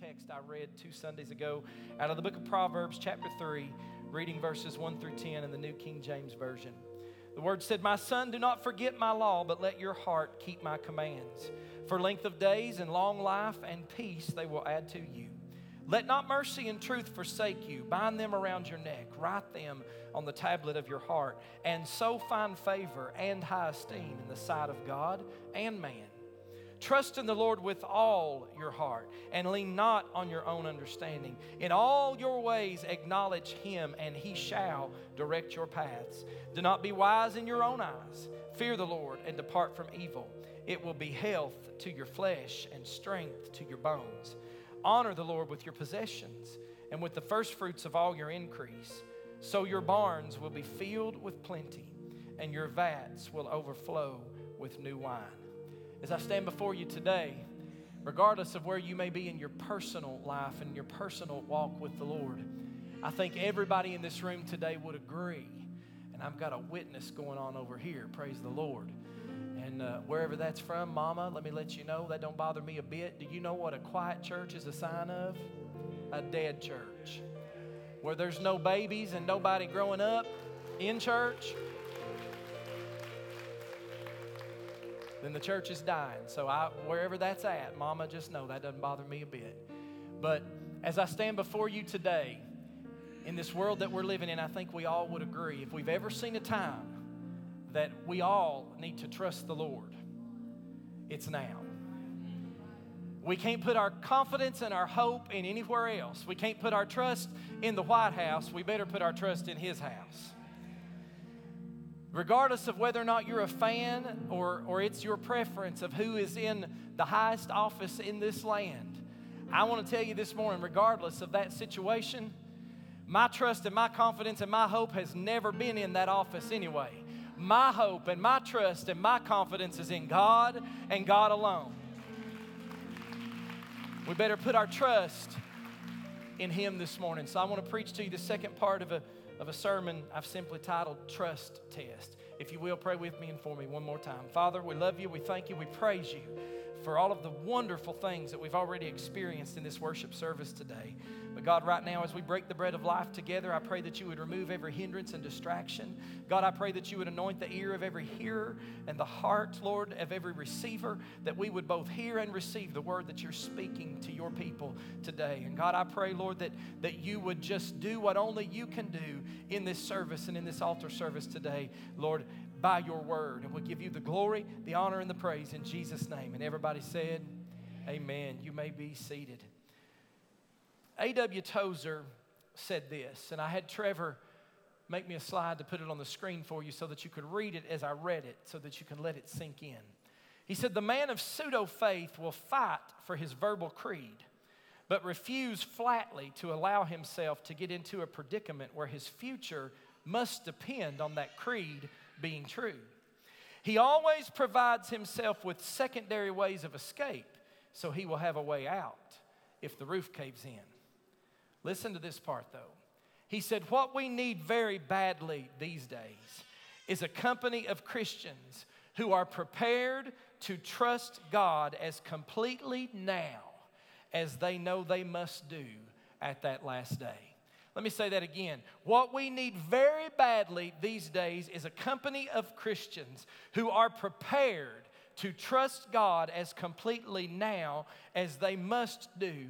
text I read two Sundays ago out of the book of Proverbs, chapter 3, reading verses 1 through 10 in the New King James Version. The word said, My son, do not forget my law, but let your heart keep my commands. For length of days and long life and peace they will add to you. Let not mercy and truth forsake you. Bind them around your neck, write them on the tablet of your heart, and so find favor and high esteem in the sight of God and man. Trust in the Lord with all your heart and lean not on your own understanding. In all your ways acknowledge Him, and He shall direct your paths. Do not be wise in your own eyes. Fear the Lord and depart from evil. It will be health to your flesh and strength to your bones. Honor the Lord with your possessions and with the firstfruits of all your increase. So your barns will be filled with plenty, and your vats will overflow with new wine. As I stand before you today, regardless of where you may be in your personal life and your personal walk with the Lord, I think everybody in this room today would agree. And I've got a witness going on over here, praise the Lord. And uh, wherever that's from, Mama, let me let you know that don't bother me a bit. Do you know what a quiet church is a sign of? A dead church. Where there's no babies and nobody growing up in church, then the church is dying. So I, wherever that's at, Mama, just know that doesn't bother me a bit. But as I stand before you today, in this world that we're living in, I think we all would agree. If we've ever seen a time that we all need to trust the Lord, it's now. We can't put our confidence and our hope in anywhere else. We can't put our trust in the White House. We better put our trust in His house regardless of whether or not you're a fan or, or it's your preference of who is in the highest office in this land, I want to tell you this morning, regardless of that situation, my trust and my confidence and my hope has never been in that office anyway. My hope and my trust and my confidence is in God and God alone. We better put our trust in Him this morning. So I want to preach to you the second part of a of a sermon I've simply titled Trust Test. If you will, pray with me and for me one more time. Father, we love you, we thank you, we praise you for all of the wonderful things that we've already experienced in this worship service today. But God, right now, as we break the bread of life together, I pray that you would remove every hindrance and distraction. God, I pray that you would anoint the ear of every hearer and the heart, Lord, of every receiver, that we would both hear and receive the word that you're speaking to your people today. And God, I pray, Lord, that, that you would just do what only you can do in this service and in this altar service today, Lord by your word. And we'll give you the glory, the honor, and the praise in Jesus' name. And everybody said, Amen. You may be seated. A.W. Tozer said this, and I had Trevor make me a slide to put it on the screen for you so that you could read it as I read it, so that you can let it sink in. He said, The man of pseudo faith will fight for his verbal creed, but refuse flatly to allow himself to get into a predicament where his future must depend on that creed being true. He always provides himself with secondary ways of escape, so he will have a way out if the roof caves in. Listen to this part though. He said, What we need very badly these days is a company of Christians who are prepared to trust God as completely now as they know they must do at that last day. Let me say that again. What we need very badly these days is a company of Christians who are prepared to trust God as completely now as they must do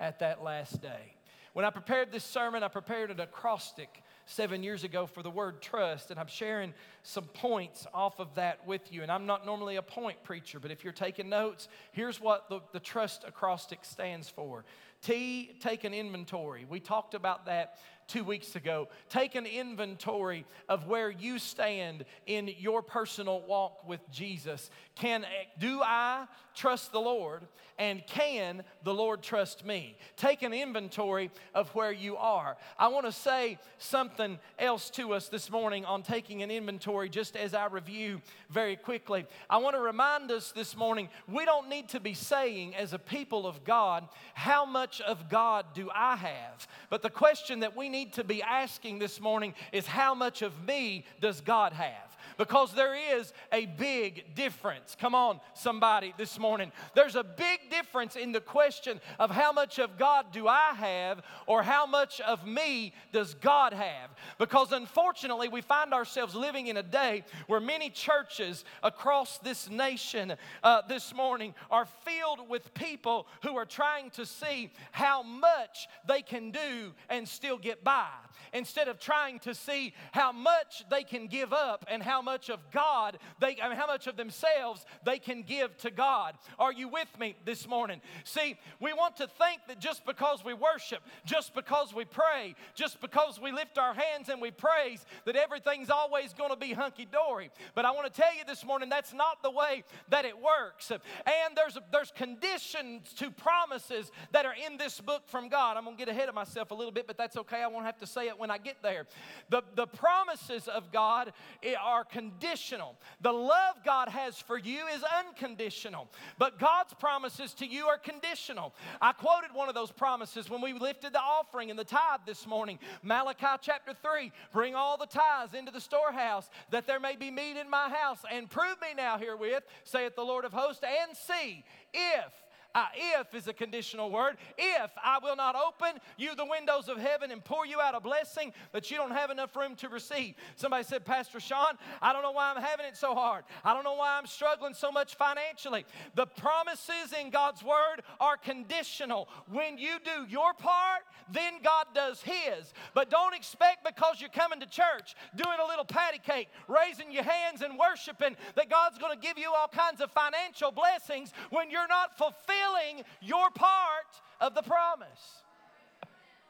at that last day. When I prepared this sermon, I prepared an acrostic seven years ago for the word trust, and I'm sharing some points off of that with you. And I'm not normally a point preacher, but if you're taking notes, here's what the, the trust acrostic stands for T, take an inventory. We talked about that two weeks ago. Take an inventory of where you stand in your personal walk with Jesus. Can do I trust the Lord and can the Lord trust me? Take an inventory of where you are. I want to say something else to us this morning on taking an inventory just as I review very quickly. I want to remind us this morning we don't need to be saying as a people of God, how much of God do I have? But the question that we need to be asking this morning is how much of me does God have? Because there is a big difference. Come on, somebody, this morning. There's a big difference in the question of how much of God do I have or how much of me does God have. Because unfortunately, we find ourselves living in a day where many churches across this nation uh, this morning are filled with people who are trying to see how much they can do and still get by instead of trying to see how much they can give up and how much of God they I mean, how much of themselves they can give to God. Are you with me this morning? See, we want to think that just because we worship, just because we pray, just because we lift our hands and we praise, that everything's always going to be hunky dory. But I want to tell you this morning that's not the way that it works. And there's there's conditions to promises that are in this book from God. I'm going to get ahead of myself a little bit, but that's okay. I won't have to say it when I get there. The, the promises of God eh, are conditional. The love God has for you is unconditional, but God's promises to you are conditional. I quoted one of those promises when we lifted the offering and the tithe this morning. Malachi chapter 3 Bring all the tithes into the storehouse, that there may be meat in my house, and prove me now herewith, saith the Lord of hosts, and see if uh, if is a conditional word. If I will not open you the windows of heaven and pour you out a blessing that you don't have enough room to receive. Somebody said, Pastor Sean, I don't know why I'm having it so hard. I don't know why I'm struggling so much financially. The promises in God's word are conditional. When you do your part, then God does His. But don't expect because you're coming to church, doing a little patty cake, raising your hands and worshiping, that God's going to give you all kinds of financial blessings when you're not fulfilling your part of the promise.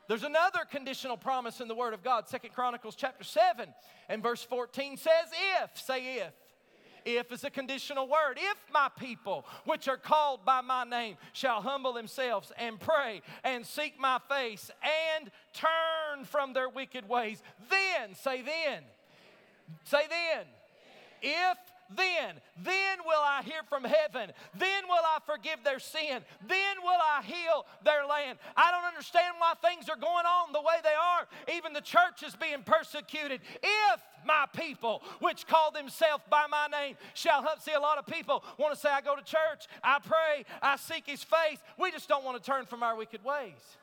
There's another conditional promise in the Word of God. Second Chronicles chapter 7 and verse 14 says, If, say if, if is a conditional word. If my people, which are called by my name, shall humble themselves and pray and seek my face and turn from their wicked ways, then, say then, say then, if then, then will I hear from heaven. Then will I forgive their sin. Then will I heal their land. I don't understand why things are going on the way they are. Even the church is being persecuted. If my people, which call themselves by my name, shall help. See, a lot of people want to say, I go to church, I pray, I seek his face. We just don't want to turn from our wicked ways.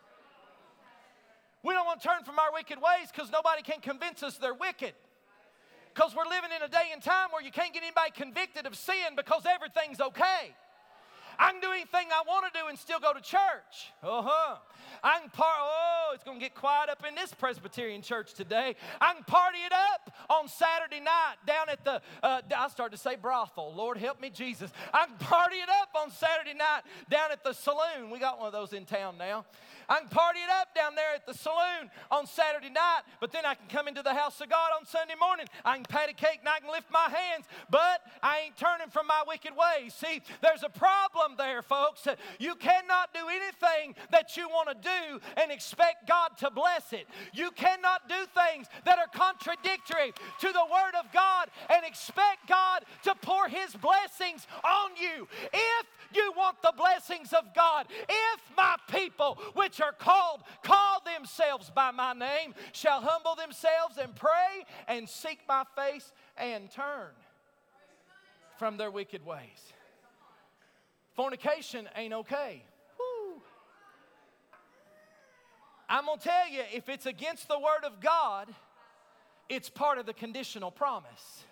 We don't want to turn from our wicked ways because nobody can convince us they're wicked. Because we're living in a day and time where you can't get anybody convicted of sin because everything's okay. I can do anything I want to do and still go to church. Uh huh. I can par. Oh, it's to get quiet up in this Presbyterian church today. I can party it up on Saturday night down at the. Uh, I started to say brothel. Lord help me, Jesus. I can party it up on Saturday night down at the saloon. We got one of those in town now. I can party it up down there at the saloon on Saturday night, but then I can come into the house of God on Sunday morning. I can pat a cake and I can lift my hands, but I ain't turning from my wicked ways. See, there's a problem there, folks. You cannot do anything that you want to do and expect God to bless it. You cannot do things that are contradictory to the Word of God and expect God to pour His blessings on you. If you want the blessings of God, if my people, which are called, call themselves by my name, shall humble themselves and pray and seek my face and turn from their wicked ways. Fornication ain't okay. I'm going to tell you, if it's against the Word of God, it's part of the conditional promise.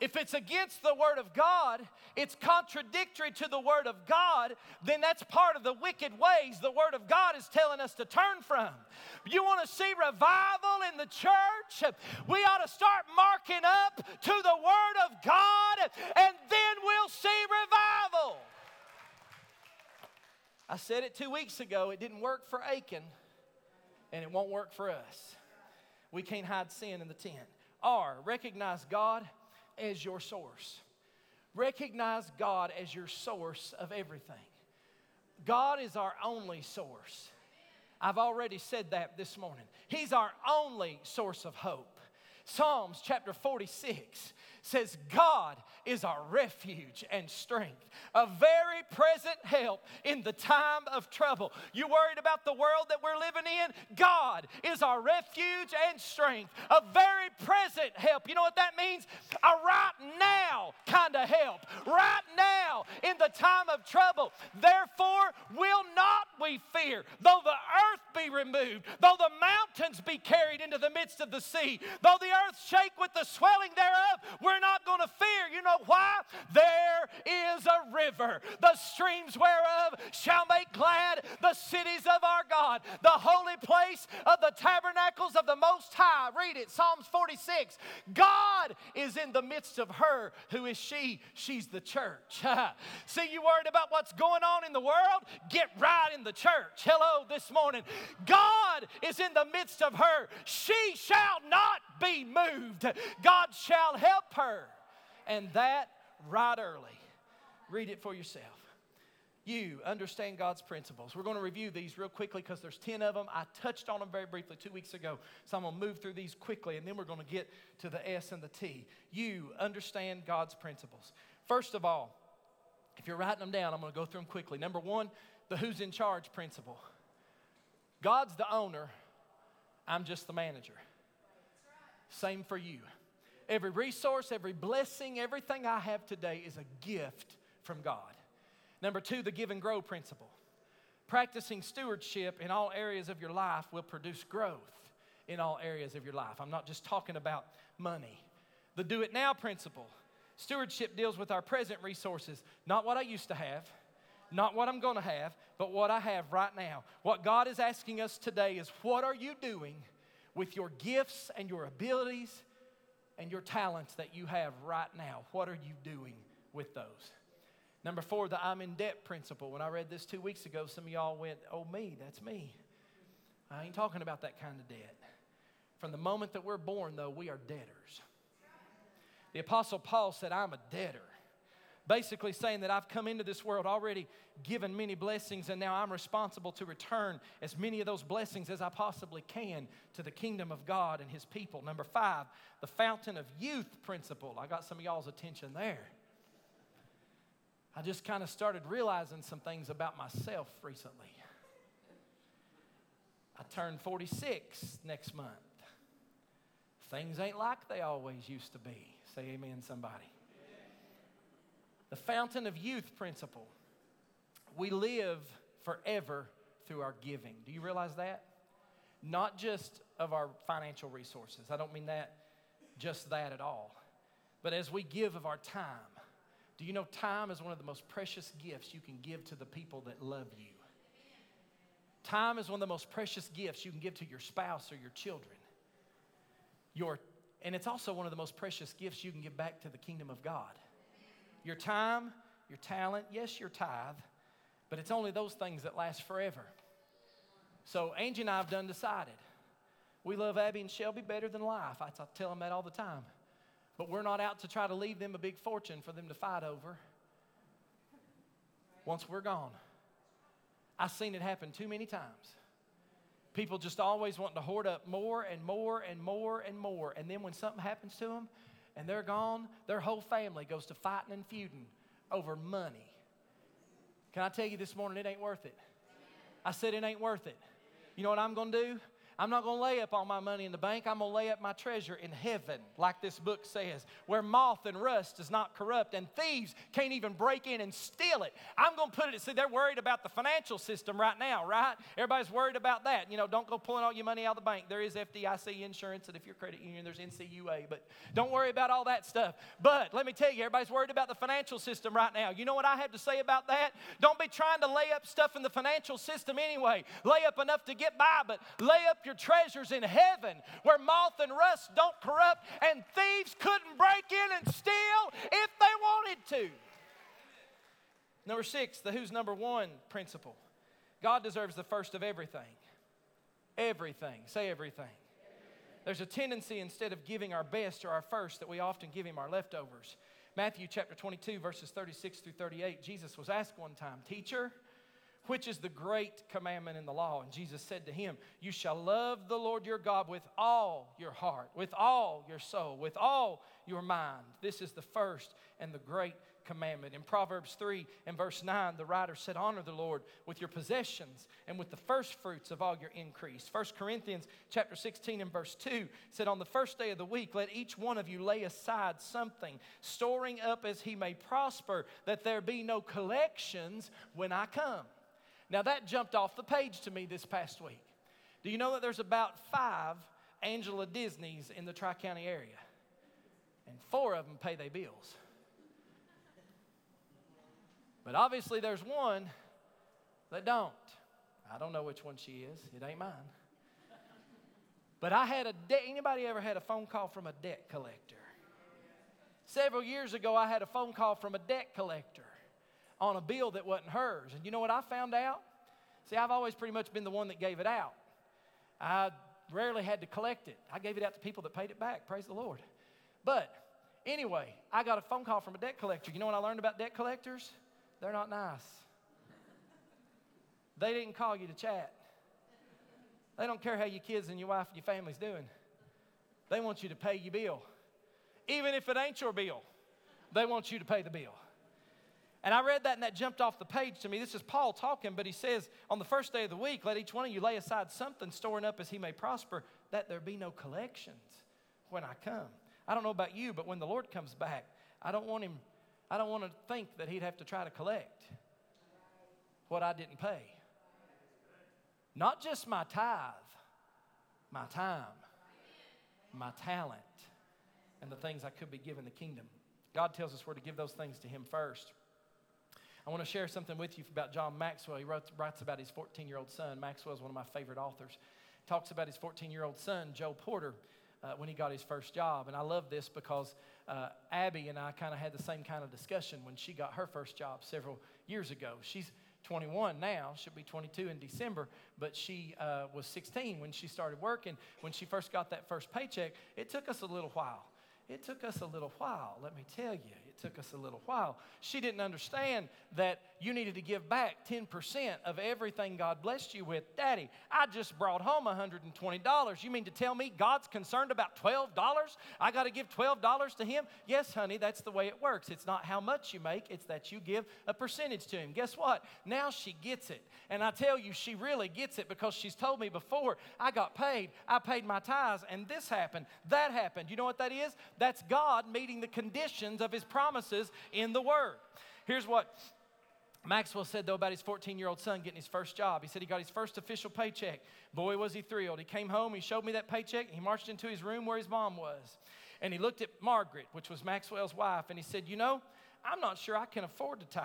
If it's against the Word of God, it's contradictory to the Word of God, then that's part of the wicked ways the Word of God is telling us to turn from. You want to see revival in the church? We ought to start marking up to the Word of God, and then we'll see revival. I said it two weeks ago, it didn't work for Achan, and it won't work for us. We can't hide sin in the tent. R, recognize God as your source. Recognize God as your source of everything. God is our only source. I've already said that this morning. He's our only source of hope. Psalms chapter 46 says, God is our refuge and strength, a very present help in the time of trouble. You worried about the world that we're living in? God is our refuge and strength, a very present help. You know what that means? A right now kind of help, right now in the time of trouble. Therefore, will not we fear, though the earth be removed, though the mountains be carried into the midst of the sea, though the earth shake with the swelling thereof, we're not going to fear. You know why? There is a river, the streams whereof shall make glad the cities of our God, the holy place of the tabernacles of the Most High. Read it, Psalms 46. God is in the midst of her. Who is she? She's the church. See, you worried about what's going on in the world? Get right in the church. Hello, this morning. God is in the midst of her. She shall not be moved. God shall help her. And that right early. Read it for yourself. You understand God's principles. We're going to review these real quickly because there's 10 of them. I touched on them very briefly two weeks ago. So I'm going to move through these quickly and then we're going to get to the S and the T. You understand God's principles. First of all, if you're writing them down, I'm going to go through them quickly. Number one, the who's in charge principle. God's the owner, I'm just the manager. Same for you. Every resource, every blessing, everything I have today is a gift from God. Number two, the give and grow principle. Practicing stewardship in all areas of your life will produce growth in all areas of your life. I'm not just talking about money. The do it now principle. Stewardship deals with our present resources, not what I used to have, not what I'm going to have, but what I have right now. What God is asking us today is what are you doing with your gifts and your abilities and your talents that you have right now. What are you doing with those? Number four, the I'm in debt principle. When I read this two weeks ago, some of y'all went, Oh, me, that's me. I ain't talking about that kind of debt. From the moment that we're born, though, we are debtors. The Apostle Paul said, I'm a debtor basically saying that I've come into this world already given many blessings, and now I'm responsible to return as many of those blessings as I possibly can to the kingdom of God and His people. Number five, the fountain of youth principle. I got some of y'all's attention there. I just kind of started realizing some things about myself recently. I turned 46 next month. Things ain't like they always used to be. Say amen, somebody. The fountain of youth principle. We live forever through our giving. Do you realize that? Not just of our financial resources. I don't mean that just that at all. But as we give of our time, do you know time is one of the most precious gifts you can give to the people that love you? Time is one of the most precious gifts you can give to your spouse or your children. Your, and it's also one of the most precious gifts you can give back to the kingdom of God your time, your talent, yes, your tithe, but it's only those things that last forever. So Angie and I have done decided. We love Abby and Shelby better than life. I tell them that all the time. But we're not out to try to leave them a big fortune for them to fight over once we're gone. I've seen it happen too many times. People just always want to hoard up more and more and more and more. And then when something happens to them, and they're gone, their whole family goes to fighting and feuding over money. Can I tell you this morning, it ain't worth it? I said it ain't worth it. You know what I'm going to do? I'm not going to lay up all my money in the bank. I'm going to lay up my treasure in heaven, like this book says, where moth and rust does not corrupt and thieves can't even break in and steal it. I'm going to put it, see, they're worried about the financial system right now, right? Everybody's worried about that. You know, don't go pulling all your money out of the bank. There is FDIC insurance, and if you're credit union, there's NCUA, but don't worry about all that stuff. But let me tell you, everybody's worried about the financial system right now. You know what I have to say about that? Don't be trying to lay up stuff in the financial system anyway. Lay up enough to get by, but lay up your your treasures in heaven where moth and rust don't corrupt and thieves couldn't break in and steal if they wanted to. Number six, the who's number one principle. God deserves the first of everything. Everything. Say everything. There's a tendency instead of giving our best or our first that we often give him our leftovers. Matthew chapter 22, verses 36 through 38, Jesus was asked one time, Teacher, which is the great commandment in the law? And Jesus said to him, You shall love the Lord your God with all your heart, with all your soul, with all your mind. This is the first and the great commandment. In Proverbs 3 and verse 9, the writer said, Honor the Lord with your possessions and with the first fruits of all your increase. 1 Corinthians chapter 16 and verse 2 said, On the first day of the week, let each one of you lay aside something, storing up as he may prosper, that there be no collections when I come. Now that jumped off the page to me this past week. Do you know that there's about five Angela Disneys in the Tri County area? And four of them pay their bills. But obviously, there's one that don't. I don't know which one she is. It ain't mine. But I had a debt. Anybody ever had a phone call from a debt collector? Several years ago, I had a phone call from a debt collector on a bill that wasn't hers. And you know what I found out? See, I've always pretty much been the one that gave it out. I rarely had to collect it. I gave it out to people that paid it back. Praise the Lord. But anyway, I got a phone call from a debt collector. You know what I learned about debt collectors? They're not nice. They didn't call you to chat. They don't care how your kids and your wife and your family's doing. They want you to pay your bill. Even if it ain't your bill, they want you to pay the bill. And I read that and that jumped off the page to me. This is Paul talking, but he says, On the first day of the week, let each one of you lay aside something, storing up as he may prosper, that there be no collections when I come. I don't know about you, but when the Lord comes back, I don't want him, I don't want to think that he'd have to try to collect what I didn't pay. Not just my tithe, my time, my talent, and the things I could be giving the kingdom. God tells us we're to give those things to him first. I want to share something with you about John Maxwell. He wrote, writes about his 14 year old son. Maxwell is one of my favorite authors. Talks about his 14 year old son, Joel Porter, uh, when he got his first job. And I love this because uh, Abby and I kind of had the same kind of discussion when she got her first job several years ago. She's 21 now. She'll be 22 in December, but she uh, was 16 when she started working. When she first got that first paycheck, it took us a little while. It took us a little while, let me tell you took us a little while. She didn't understand that you needed to give back 10% of everything God blessed you with. Daddy, I just brought home $120. You mean to tell me God's concerned about $12? I got to give $12 to Him? Yes, honey, that's the way it works. It's not how much you make, it's that you give a percentage to Him. Guess what? Now she gets it. And I tell you, she really gets it because she's told me before I got paid, I paid my tithes, and this happened, that happened. You know what that is? That's God meeting the conditions of His promise promises in the Word. Here's what Maxwell said, though, about his 14 year old son getting his first job. He said he got his first official paycheck. Boy, was he thrilled. He came home, he showed me that paycheck, and he marched into his room where his mom was. And he looked at Margaret, which was Maxwell's wife, and he said, You know, I'm not sure I can afford to tithe.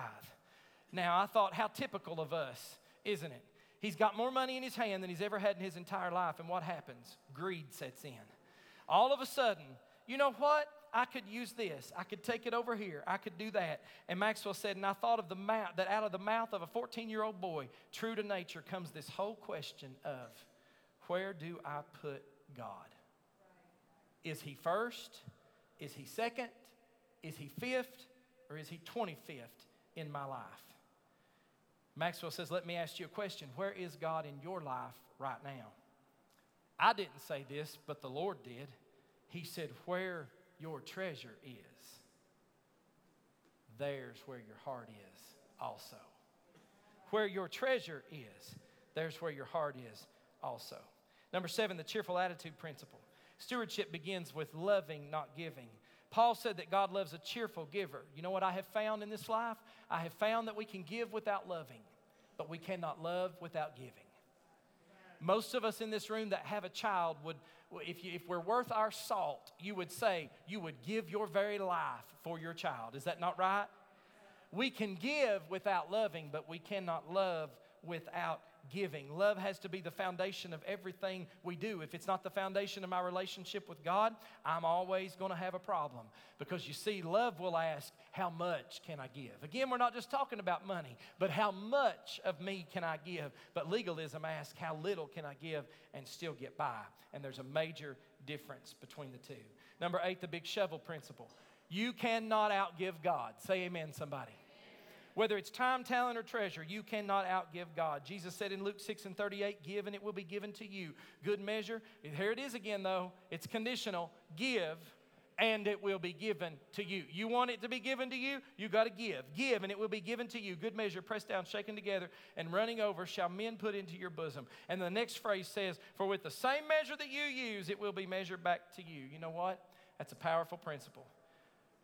Now, I thought, how typical of us, isn't it? He's got more money in his hand than he's ever had in his entire life, and what happens? Greed sets in. All of a sudden, you know what? I could use this. I could take it over here. I could do that. And Maxwell said, and I thought of the mouth, that out of the mouth of a 14 year old boy, true to nature, comes this whole question of where do I put God? Is he first? Is he second? Is he fifth? Or is he 25th in my life? Maxwell says, Let me ask you a question. Where is God in your life right now? I didn't say this, but the Lord did. He said, Where your treasure is, there's where your heart is also. Where your treasure is, there's where your heart is also. Number seven, the cheerful attitude principle. Stewardship begins with loving, not giving. Paul said that God loves a cheerful giver. You know what I have found in this life? I have found that we can give without loving, but we cannot love without giving. Most of us in this room that have a child would, if, you, if we're worth our salt, you would say you would give your very life for your child. Is that not right? We can give without loving, but we cannot love without giving. Love has to be the foundation of everything we do. If it's not the foundation of my relationship with God, I'm always going to have a problem. Because you see, love will ask, How much can I give? Again, we're not just talking about money, but how much of me can I give? But legalism asks, How little can I give and still get by? And there's a major difference between the two. Number eight, the big shovel principle. You cannot outgive God. Say amen, somebody. Whether it's time, talent, or treasure, you cannot outgive God. Jesus said in Luke 6 and 38, Give and it will be given to you. Good measure. Here it is again, though. It's conditional. Give and it will be given to you. You want it to be given to you? You got to give. Give, and it will be given to you. Good measure, pressed down, shaken together, and running over, shall men put into your bosom. And the next phrase says, For with the same measure that you use, it will be measured back to you. You know what? That's a powerful principle.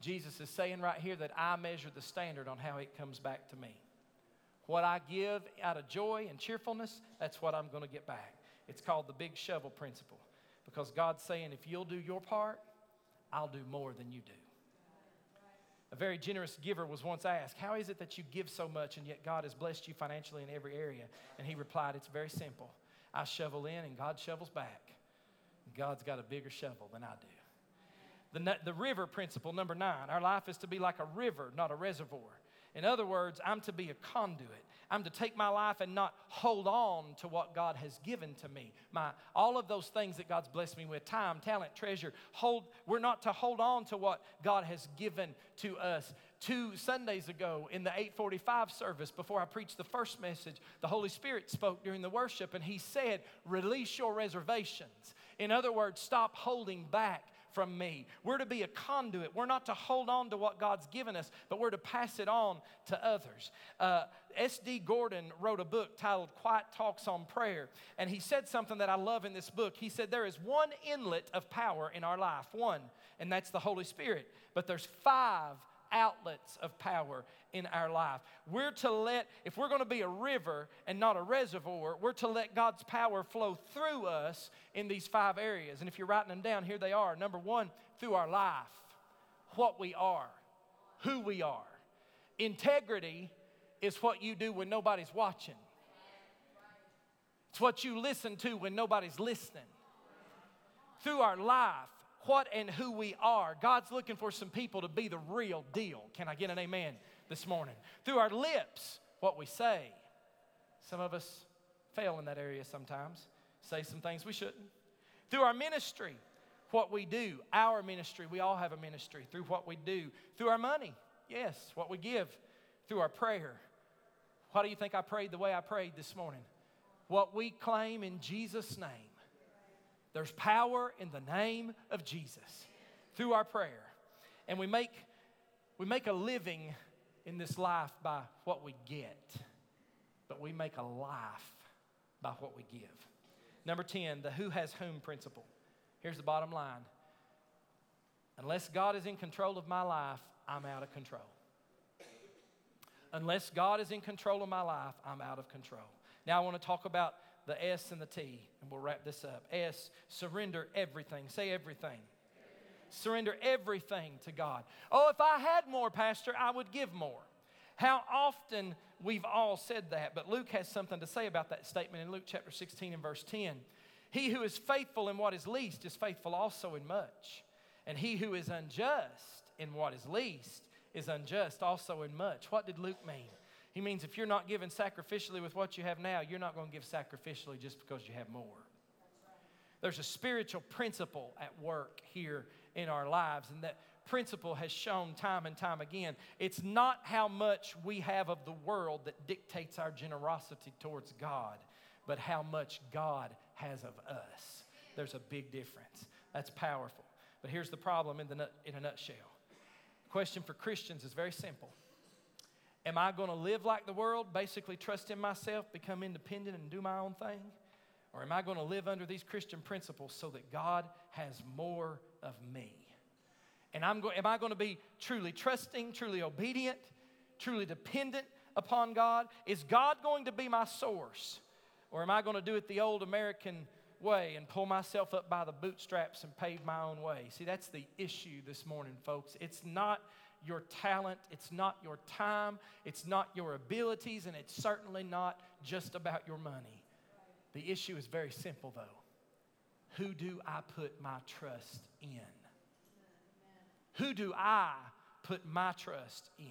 Jesus is saying right here that I measure the standard on how it comes back to me. What I give out of joy and cheerfulness, that's what I'm going to get back. It's called the big shovel principle because God's saying, if you'll do your part, I'll do more than you do. A very generous giver was once asked, How is it that you give so much and yet God has blessed you financially in every area? And he replied, It's very simple. I shovel in and God shovels back. God's got a bigger shovel than I do. The, the river principle, number nine, our life is to be like a river, not a reservoir. In other words, I'm to be a conduit. I'm to take my life and not hold on to what God has given to me. My, all of those things that God's blessed me with time, talent, treasure. Hold, we're not to hold on to what God has given to us. Two Sundays ago in the 845 service, before I preached the first message, the Holy Spirit spoke during the worship and He said, Release your reservations. In other words, stop holding back from me. We're to be a conduit. We're not to hold on to what God's given us, but we're to pass it on to others. Uh, S.D. Gordon wrote a book titled Quiet Talks on Prayer, and he said something that I love in this book. He said, There is one inlet of power in our life, one, and that's the Holy Spirit, but there's five outlets of power in our life. We're to let, if we're going to be a river and not a reservoir, we're to let God's power flow through us in these five areas. And if you're writing them down, here they are. Number one, through our life, what we are, who we are. Integrity is what you do when nobody's watching. It's what you listen to when nobody's listening. Through our life, what and who we are. God's looking for some people to be the real deal. Can I get an amen this morning? Through our lips, what we say. Some of us fail in that area sometimes, say some things we shouldn't. Through our ministry, what we do, our ministry, we all have a ministry. Through what we do, through our money, yes, what we give, through our prayer. Why do you think I prayed the way I prayed this morning? What we claim in Jesus' name there's power in the name of Jesus through our prayer. And we make, we make a living in this life by what we get, but we make a life by what we give. Number 10, the who has whom principle. Here's the bottom line unless God is in control of my life, I'm out of control. Unless God is in control of my life, I'm out of control. Now, I want to talk about the S and the T, and we'll wrap this up. S, surrender everything. Say everything. Surrender everything to God. Oh, if I had more, Pastor, I would give more. How often we've all said that, but Luke has something to say about that statement in Luke chapter 16 and verse 10. He who is faithful in what is least is faithful also in much. And he who is unjust in what is least is unjust also in much. What did Luke mean? He means if you're not giving sacrificially with what you have now, you're not going to give sacrificially just because you have more. There's a spiritual principle at work here in our lives, and that principle has shown time and time again. It's not how much we have of the world that dictates our generosity towards God, but how much God has of us. There's a big difference. That's powerful. But here's the problem in, the, in a nutshell. The question for Christians is very simple Am I going to live like the world, basically trust in myself, become independent, and do my own thing? Or am I going to live under these Christian principles so that God has more of me? And I'm go- am I going to be truly trusting, truly obedient, truly dependent upon God? Is God going to be my source? Or am I going to do it the old American way and pull myself up by the bootstraps and pave my own way? See, that's the issue this morning, folks. It's not your talent, it's not your time, it's not your abilities, and it's certainly not just about your money. The issue is very simple, though. Who do I put my trust in? Who do I put my trust in?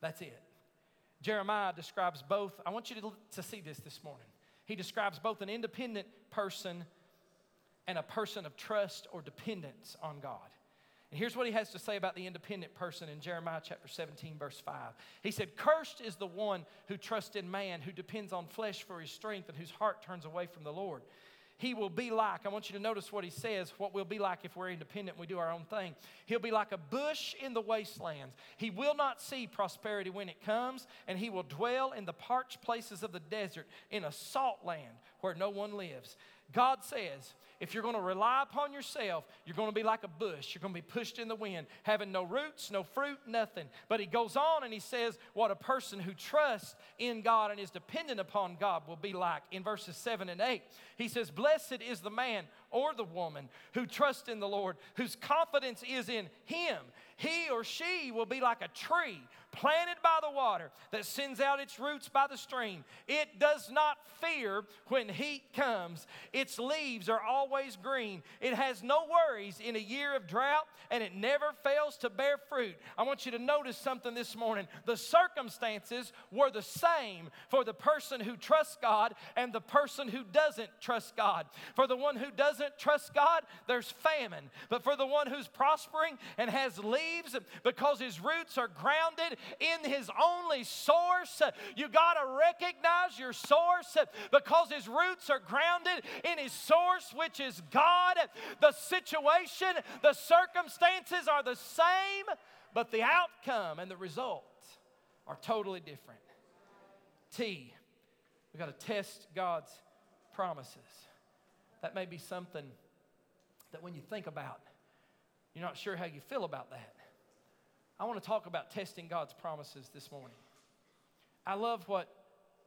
That's it. Jeremiah describes both. I want you to, to see this this morning. He describes both an independent person and a person of trust or dependence on God. And here's what he has to say about the independent person in Jeremiah chapter 17, verse 5. He said, Cursed is the one who trusts in man, who depends on flesh for his strength, and whose heart turns away from the Lord. He will be like, I want you to notice what he says, what we'll be like if we're independent we do our own thing. He'll be like a bush in the wastelands. He will not see prosperity when it comes, and he will dwell in the parched places of the desert, in a salt land where no one lives. God says, if you're going to rely upon yourself, you're going to be like a bush. You're going to be pushed in the wind, having no roots, no fruit, nothing. But he goes on and he says what a person who trusts in God and is dependent upon God will be like. In verses 7 and 8, he says, Blessed is the man or the woman who trusts in the Lord, whose confidence is in him. He or she will be like a tree planted by the water that sends out its roots by the stream. It does not fear when heat comes. Its leaves are always green. It has no worries in a year of drought, and it never fails to bear fruit. I want you to notice something this morning. The circumstances were the same for the person who trusts God and the person who doesn't trust God. For the one who doesn't trust God, there's famine. But for the one who's prospering and has leaves because his roots are grounded in his only source. You got to recognize your source because his roots are grounded in his source, which is God. The situation, the circumstances are the same, but the outcome and the result are totally different. T, we got to test God's promises. That may be something that when you think about, you're not sure how you feel about that. I want to talk about testing God's promises this morning. I love what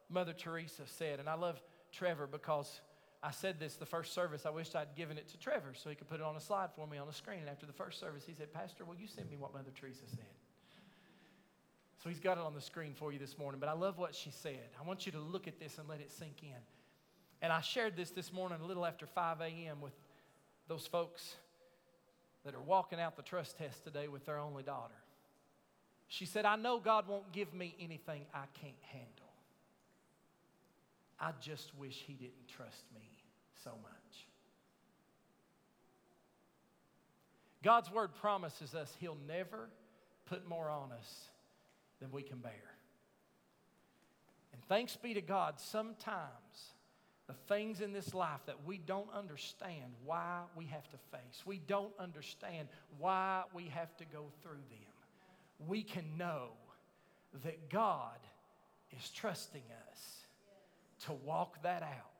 Mother Teresa said, and I love Trevor because I said this the first service. I wished I'd given it to Trevor so he could put it on a slide for me on the screen. And after the first service, he said, Pastor, will you send me what Mother Teresa said? So he's got it on the screen for you this morning. But I love what she said. I want you to look at this and let it sink in. And I shared this this morning a little after 5 a.m. with those folks that are walking out the trust test today with their only daughter. She said, I know God won't give me anything I can't handle. I just wish He didn't trust me so much. God's word promises us He'll never put more on us than we can bear. And thanks be to God, sometimes the things in this life that we don't understand why we have to face, we don't understand why we have to go through them we can know that God is trusting us to walk that out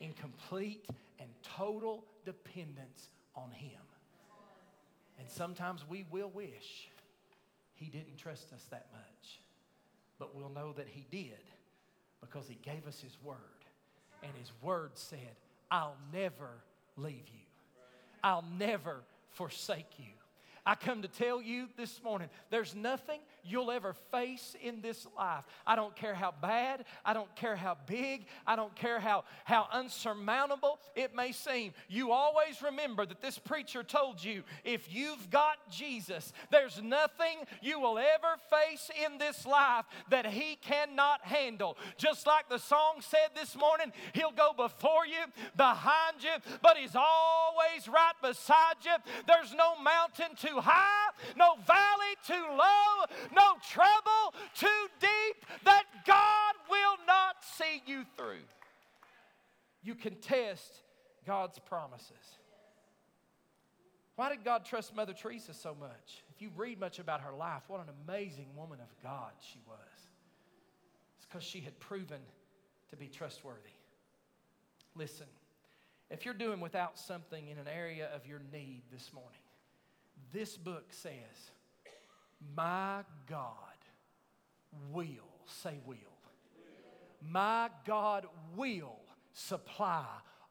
in complete and total dependence on Him. And sometimes we will wish He didn't trust us that much, but we'll know that He did because He gave us His Word. And His Word said, I'll never leave you, I'll never forsake you. I come to tell you this morning there's nothing you'll ever face in this life. I don't care how bad, I don't care how big, I don't care how, how unsurmountable it may seem. You always remember that this preacher told you if you've got Jesus, there's nothing you will ever face in this life that He cannot handle. Just like the song said this morning, He'll go before you, behind you, but He's always right beside you. There's no mountain too high, no valley too low, no trouble too deep that God will not see you through. You can test God's promises. Why did God trust Mother Teresa so much? If you read much about her life, what an amazing woman of God she was. It's because she had proven to be trustworthy. Listen, if you're doing without something in an area of your need this morning, this book says my God will, say will. My God will supply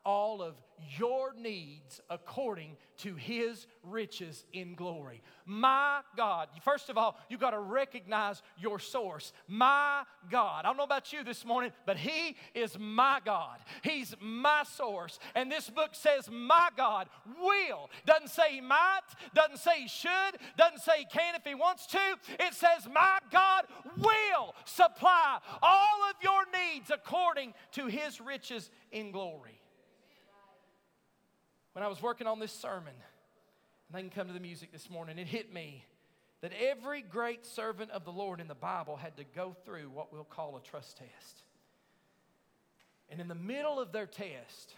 all of your needs according to his riches in glory. My God. First of all, you got to recognize your source. My God. I don't know about you this morning, but he is my God. He's my source. And this book says, My God will. Doesn't say he might, doesn't say he should, doesn't say he can if he wants to. It says, My God will supply all of your needs according to his riches in glory when I was working on this sermon, and they can come to the music this morning. It hit me that every great servant of the Lord in the Bible had to go through what we'll call a trust test. And in the middle of their test,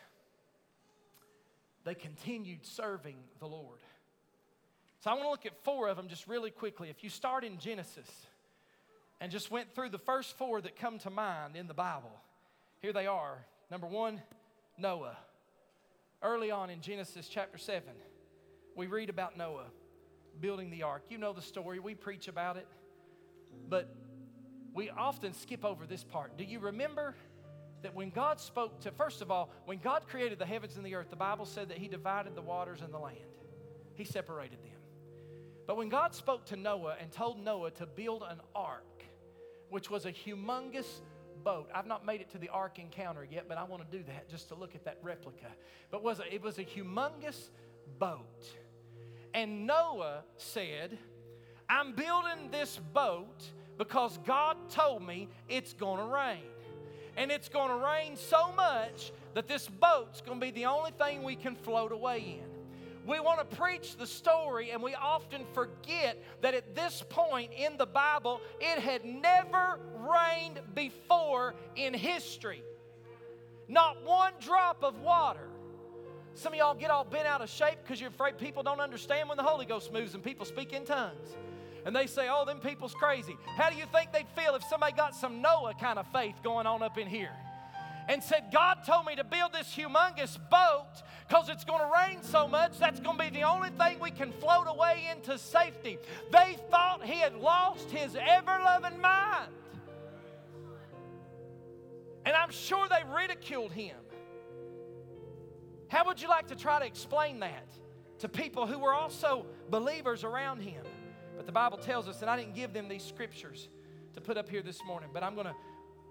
they continued serving the Lord. So I want to look at four of them just really quickly. If you start in Genesis and just went through the first four that come to mind in the Bible, here they are. Number one, Noah. Early on in Genesis chapter 7, we read about Noah building the ark. You know the story, we preach about it, but we often skip over this part. Do you remember that when God spoke to, first of all, when God created the heavens and the earth, the Bible said that He divided the waters and the land, He separated them. But when God spoke to Noah and told Noah to build an ark, which was a humongous boat. I've not made it to the ark encounter yet, but I want to do that just to look at that replica. But was a, it was a humongous boat. And Noah said, I'm building this boat because God told me it's going to rain. And it's going to rain so much that this boat's going to be the only thing we can float away in. We want to preach the story, and we often forget that at this point in the Bible, it had never rained before in history. Not one drop of water. Some of y'all get all bent out of shape because you're afraid people don't understand when the Holy Ghost moves and people speak in tongues. And they say, oh, them people's crazy. How do you think they'd feel if somebody got some Noah kind of faith going on up in here? And said, God told me to build this humongous boat because it's going to rain so much, that's going to be the only thing we can float away into safety. They thought he had lost his ever loving mind. And I'm sure they ridiculed him. How would you like to try to explain that to people who were also believers around him? But the Bible tells us, and I didn't give them these scriptures to put up here this morning, but I'm going to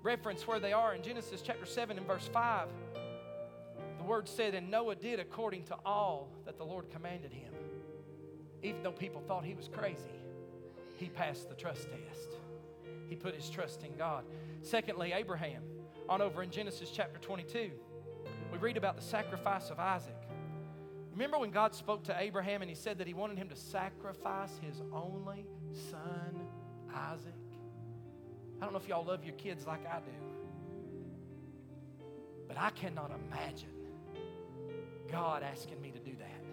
reference where they are in Genesis chapter 7 and verse 5. The word said, And Noah did according to all that the Lord commanded him. Even though people thought he was crazy, he passed the trust test. He put his trust in God. Secondly, Abraham, on over in Genesis chapter 22 we read about the sacrifice of Isaac. Remember when God spoke to Abraham and he said that he wanted him to sacrifice his only son, Isaac? I don't know if y'all love your kids like I do, but I cannot imagine God asking me to do that,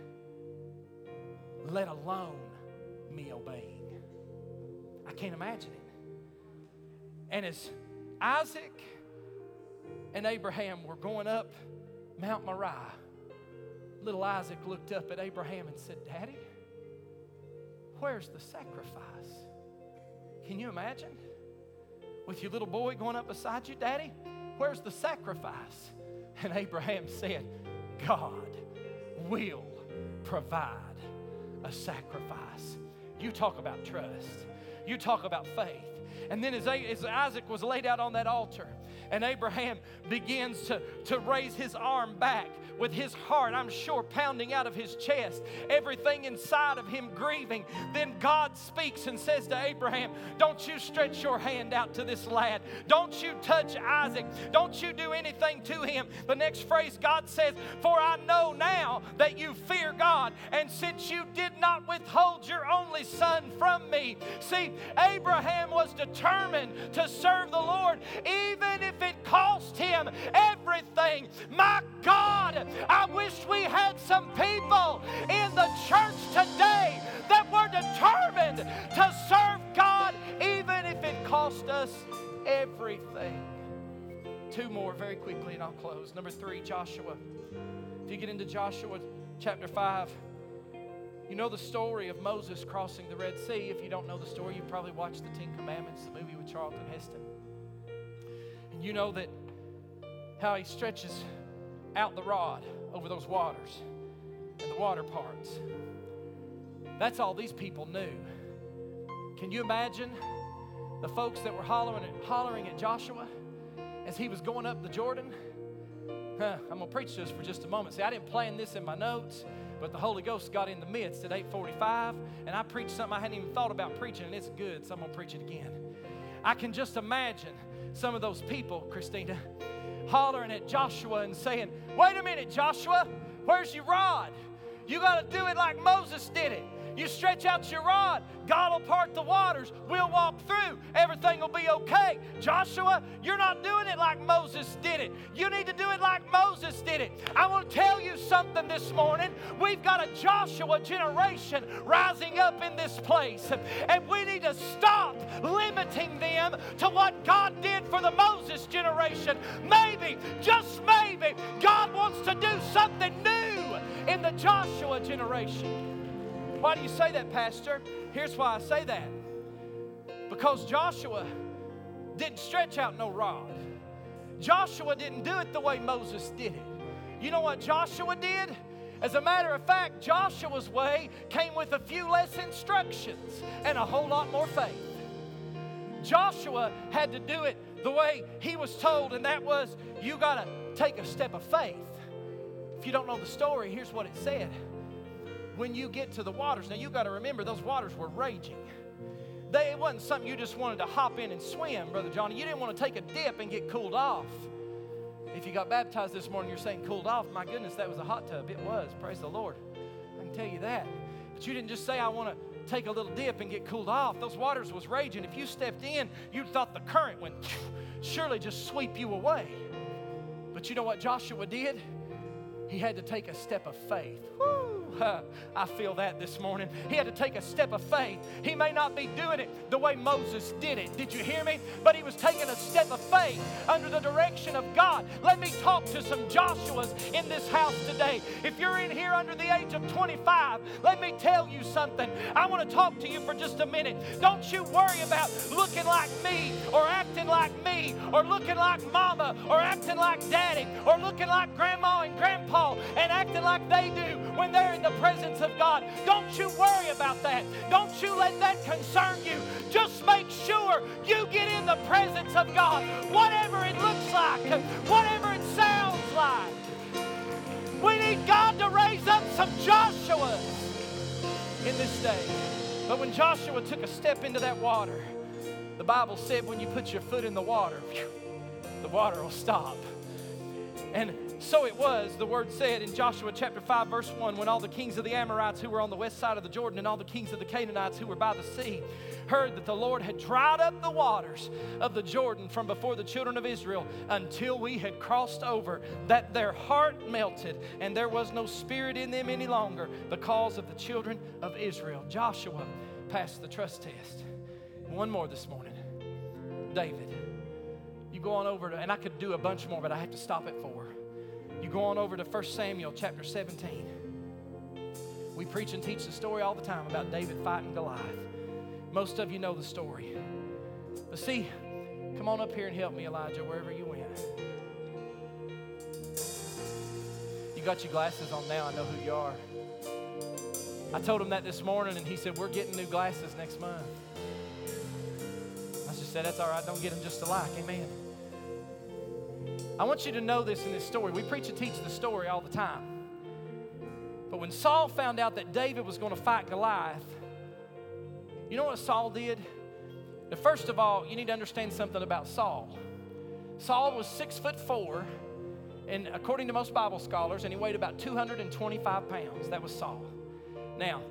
let alone me obeying. I can't imagine it. And as Isaac and Abraham were going up Mount Moriah, little Isaac looked up at Abraham and said, Daddy, where's the sacrifice? Can you imagine? With your little boy going up beside you, Daddy, where's the sacrifice? And Abraham said, God will provide a sacrifice. You talk about trust. You talk about faith. And then as, Isaac was laid out on that altar, and Abraham begins to, to raise his arm back with his heart, I'm sure, pounding out of his chest, everything inside of him grieving. Then God speaks and says to Abraham, Don't you stretch your hand out to this lad. Don't you touch Isaac. Don't you do anything to him. The next phrase God says, For I know now that you fear God, and since you did not withhold your only son from me. See, Abraham was determined to serve the Lord, even if it cost him everything. My God, I wish we had some people in the church today that were determined to serve God, even if it cost us everything. Two more very quickly, and I'll close. Number three, Joshua. If you get into Joshua chapter 5, you know the story of Moses crossing the Red Sea. If you don't know the story, you've probably watched the Ten Commandments, the movie with Charlton Heston. And you know that how he stretches out the rod over those waters and the water parts. That's all these people knew. Can you imagine the folks that were hollering at, hollering at Joshua as he was going up the Jordan? Huh, I'm going to preach this for just a moment. See, I didn't plan this in my notes, but the Holy Ghost got in the midst at 8:45, and I preached something I hadn't even thought about preaching, and it's good, so I'm going to preach it again. I can just imagine some of those people, Christina, hollering at Joshua and saying, Wait a minute, Joshua, where's your rod? You got to do it like Moses did it. You stretch out your rod, God will part the waters. We'll walk through. Everything will be okay. Joshua, you're not doing it like Moses did it. You need to do it like Moses did it. I want to tell you something this morning. We've got a Joshua generation rising up in this place, and we need to stop limiting them to what God did for the Moses generation. Maybe, just maybe, God wants to do something new in the Joshua generation. Why do you say that, Pastor? Here's why I say that. Because Joshua didn't stretch out no rod. Joshua didn't do it the way Moses did it. You know what Joshua did? As a matter of fact, Joshua's way came with a few less instructions and a whole lot more faith. Joshua had to do it the way he was told, and that was you got to take a step of faith. If you don't know the story, here's what it said when you get to the waters. Now you got to remember those waters were raging. They, it wasn't something you just wanted to hop in and swim, Brother Johnny. You didn't want to take a dip and get cooled off. If you got baptized this morning, you're saying cooled off. My goodness, that was a hot tub. It was. Praise the Lord. I can tell you that. But you didn't just say, I want to take a little dip and get cooled off. Those waters was raging. If you stepped in, you thought the current would surely just sweep you away. But you know what Joshua did? He had to take a step of faith. Woo! I feel that this morning. He had to take a step of faith. He may not be doing it the way Moses did it. Did you hear me? But he was taking a step of faith under the direction of God. Let me talk to some Joshuas in this house today. If you're in here under the age of 25, let me tell you something. I want to talk to you for just a minute. Don't you worry about looking like me or acting like me or looking like mama or acting like daddy or looking like grandma and grandpa and acting like they do when they're in the presence of God. Don't you worry about that. Don't you let that concern you. Just make sure you get in the presence of God, whatever it looks like, whatever it sounds like. We need God to raise up some Joshuas in this day. But when Joshua took a step into that water, the Bible said when you put your foot in the water, the water will stop. And so it was, the word said in Joshua chapter 5, verse 1, when all the kings of the Amorites who were on the west side of the Jordan and all the kings of the Canaanites who were by the sea heard that the Lord had dried up the waters of the Jordan from before the children of Israel until we had crossed over, that their heart melted and there was no spirit in them any longer because of the children of Israel. Joshua passed the trust test. One more this morning David. Go on over to, and I could do a bunch more, but I have to stop at four. You go on over to 1 Samuel chapter 17. We preach and teach the story all the time about David fighting Goliath. Most of you know the story. But see, come on up here and help me, Elijah, wherever you went. You got your glasses on now, I know who you are. I told him that this morning, and he said, We're getting new glasses next month. I just said, That's all right, don't get them just alike. Amen. I want you to know this in this story. We preach and teach the story all the time. But when Saul found out that David was going to fight Goliath, you know what Saul did? Now, first of all, you need to understand something about Saul. Saul was six foot four, and according to most Bible scholars, and he weighed about 225 pounds. That was Saul. Now,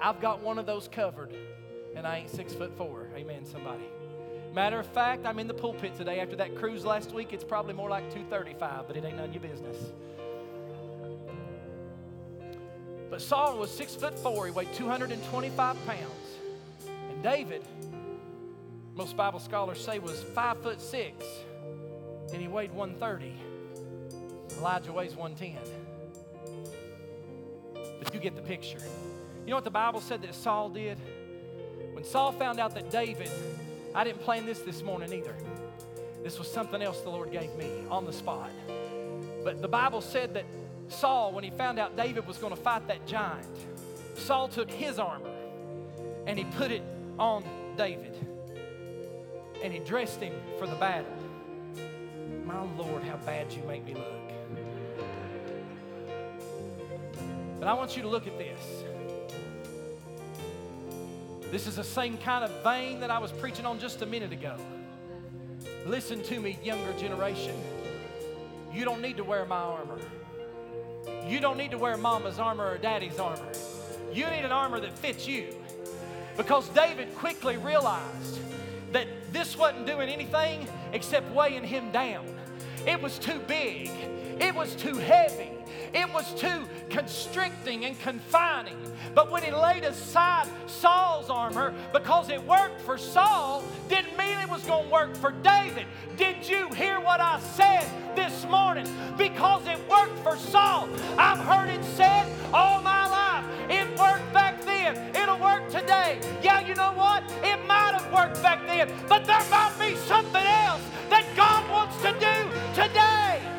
I've got one of those covered, and I ain't six foot four. Amen, somebody. Matter of fact, I'm in the pulpit today. After that cruise last week, it's probably more like 235, but it ain't none of your business. But Saul was six foot four, he weighed 225 pounds. And David, most Bible scholars say, was five foot six, and he weighed 130. Elijah weighs 110. But you get the picture. You know what the Bible said that Saul did? When Saul found out that David I didn't plan this this morning either. This was something else the Lord gave me on the spot. But the Bible said that Saul, when he found out David was going to fight that giant, Saul took his armor and he put it on David and he dressed him for the battle. My Lord, how bad you make me look. But I want you to look at this. This is the same kind of vein that I was preaching on just a minute ago. Listen to me, younger generation. You don't need to wear my armor. You don't need to wear mama's armor or daddy's armor. You need an armor that fits you. Because David quickly realized that this wasn't doing anything except weighing him down. It was too big, it was too heavy, it was too constricting and confining. But when he laid aside Saul's armor, because it worked for Saul, didn't mean it was going to work for David. Did you hear what I said this morning? Because it worked for Saul. I've heard it said all my life. It worked back then. It'll work today. Yeah, you know what? It might have worked back then, but there might be something else that God wants to do today.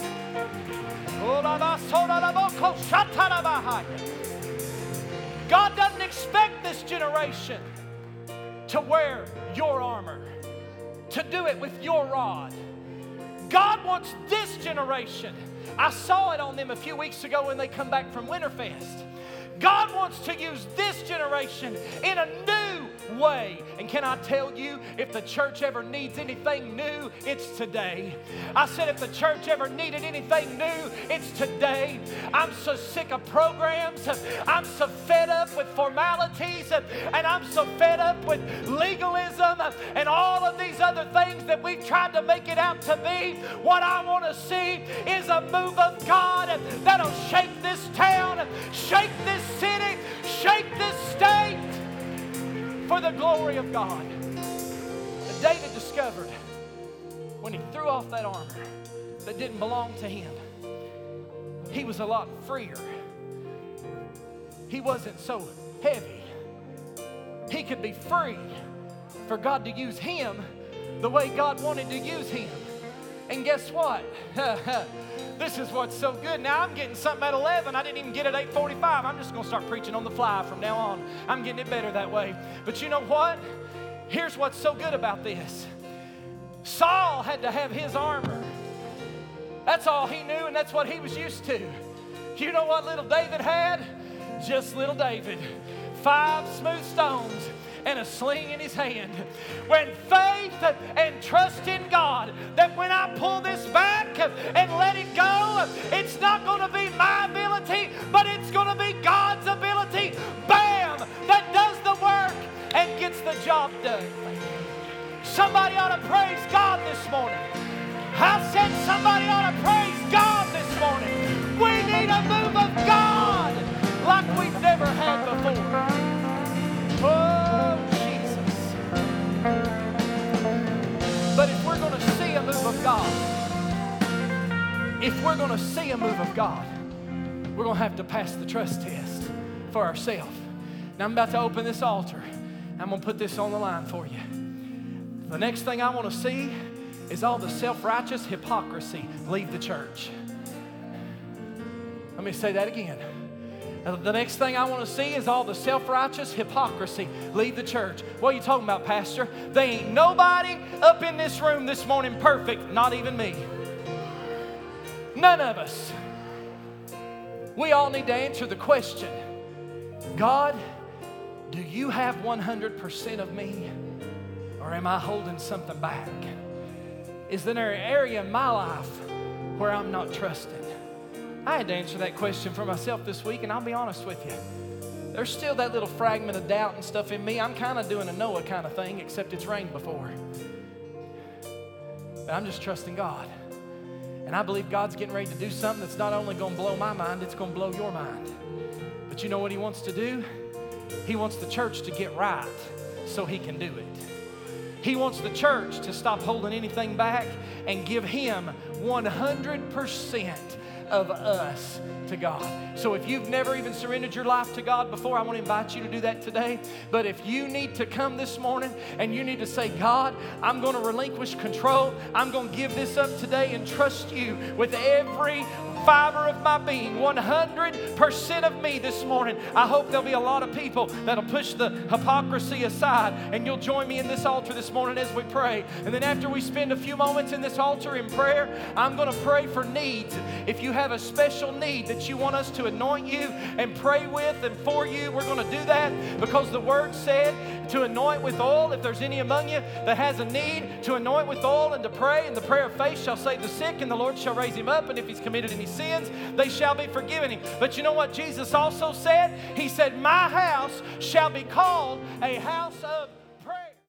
God doesn't expect this generation to wear your armor, to do it with your rod. God wants this generation. I saw it on them a few weeks ago when they come back from Winterfest. God wants to use this generation in a new way. And can I tell you, if the church ever needs anything new, it's today. I said, if the church ever needed anything new, it's today. I'm so sick of programs. I'm so fed up with formalities. And I'm so fed up with legalism and all of these other things that we've tried to make it out to be. What I want to see is a move of God that'll shake this town, shake this city, shake this state for the glory of God. And David discovered when he threw off that armor that didn't belong to him, he was a lot freer. He wasn't so heavy. He could be free for God to use him the way God wanted to use him. And guess what? This is what's so good. Now I'm getting something at 11. I didn't even get it at 8:45. I'm just going to start preaching on the fly from now on. I'm getting it better that way. But you know what? Here's what's so good about this. Saul had to have his armor. That's all he knew, and that's what he was used to. You know what little David had? Just little David. Five smooth stones and a sling in his hand. When faith and trust in God, that when I pull this back and let it go, it's not going to be my ability, but it's going to be God's ability. Bam! That does the work and gets the job done. Somebody ought to praise God this morning. I said somebody ought to praise God this morning. We need a move of God like we've never had before. Oh. Of God, if we're going to see a move of God, we're going to have to pass the trust test for ourselves. Now, I'm about to open this altar. I'm going to put this on the line for you. The next thing I want to see is all the self righteous hypocrisy leave the church. Let me say that again. The next thing I want to see is all the self righteous hypocrisy leave the church. What are you talking about, Pastor? They ain't nobody up in this room this morning perfect, not even me. None of us. We all need to answer the question God, do you have 100% of me? Or am I holding something back? Is there an area in my life where I'm not trusting? I had to answer that question for myself this week, and I'll be honest with you. There's still that little fragment of doubt and stuff in me. I'm kind of doing a Noah kind of thing, except it's rained before. But I'm just trusting God. And I believe God's getting ready to do something that's not only going to blow my mind, it's going to blow your mind. But you know what He wants to do? He wants the church to get right so He can do it. He wants the church to stop holding anything back and give Him 100% of us to God. So if you've never even surrendered your life to God before, I want to invite you to do that today. But if you need to come this morning and you need to say, God, I'm going to relinquish control, I'm going to give this up today and trust you with every fiber of my being, 100% of me this morning. I hope there'll be a lot of people that'll push the hypocrisy aside and you'll join me in this altar this morning as we pray. And then after we spend a few moments in this altar in prayer, I'm going to pray for needs. If you have a special need that you want us to anoint you and pray with and for you, we're going to do that because the word said to anoint with oil. If there's any among you that has a need, to anoint with oil and to pray. And the prayer of faith shall save the sick, and the Lord shall raise him up. And if he's committed any sins, they shall be forgiven him. But you know what Jesus also said? He said, My house shall be called a house of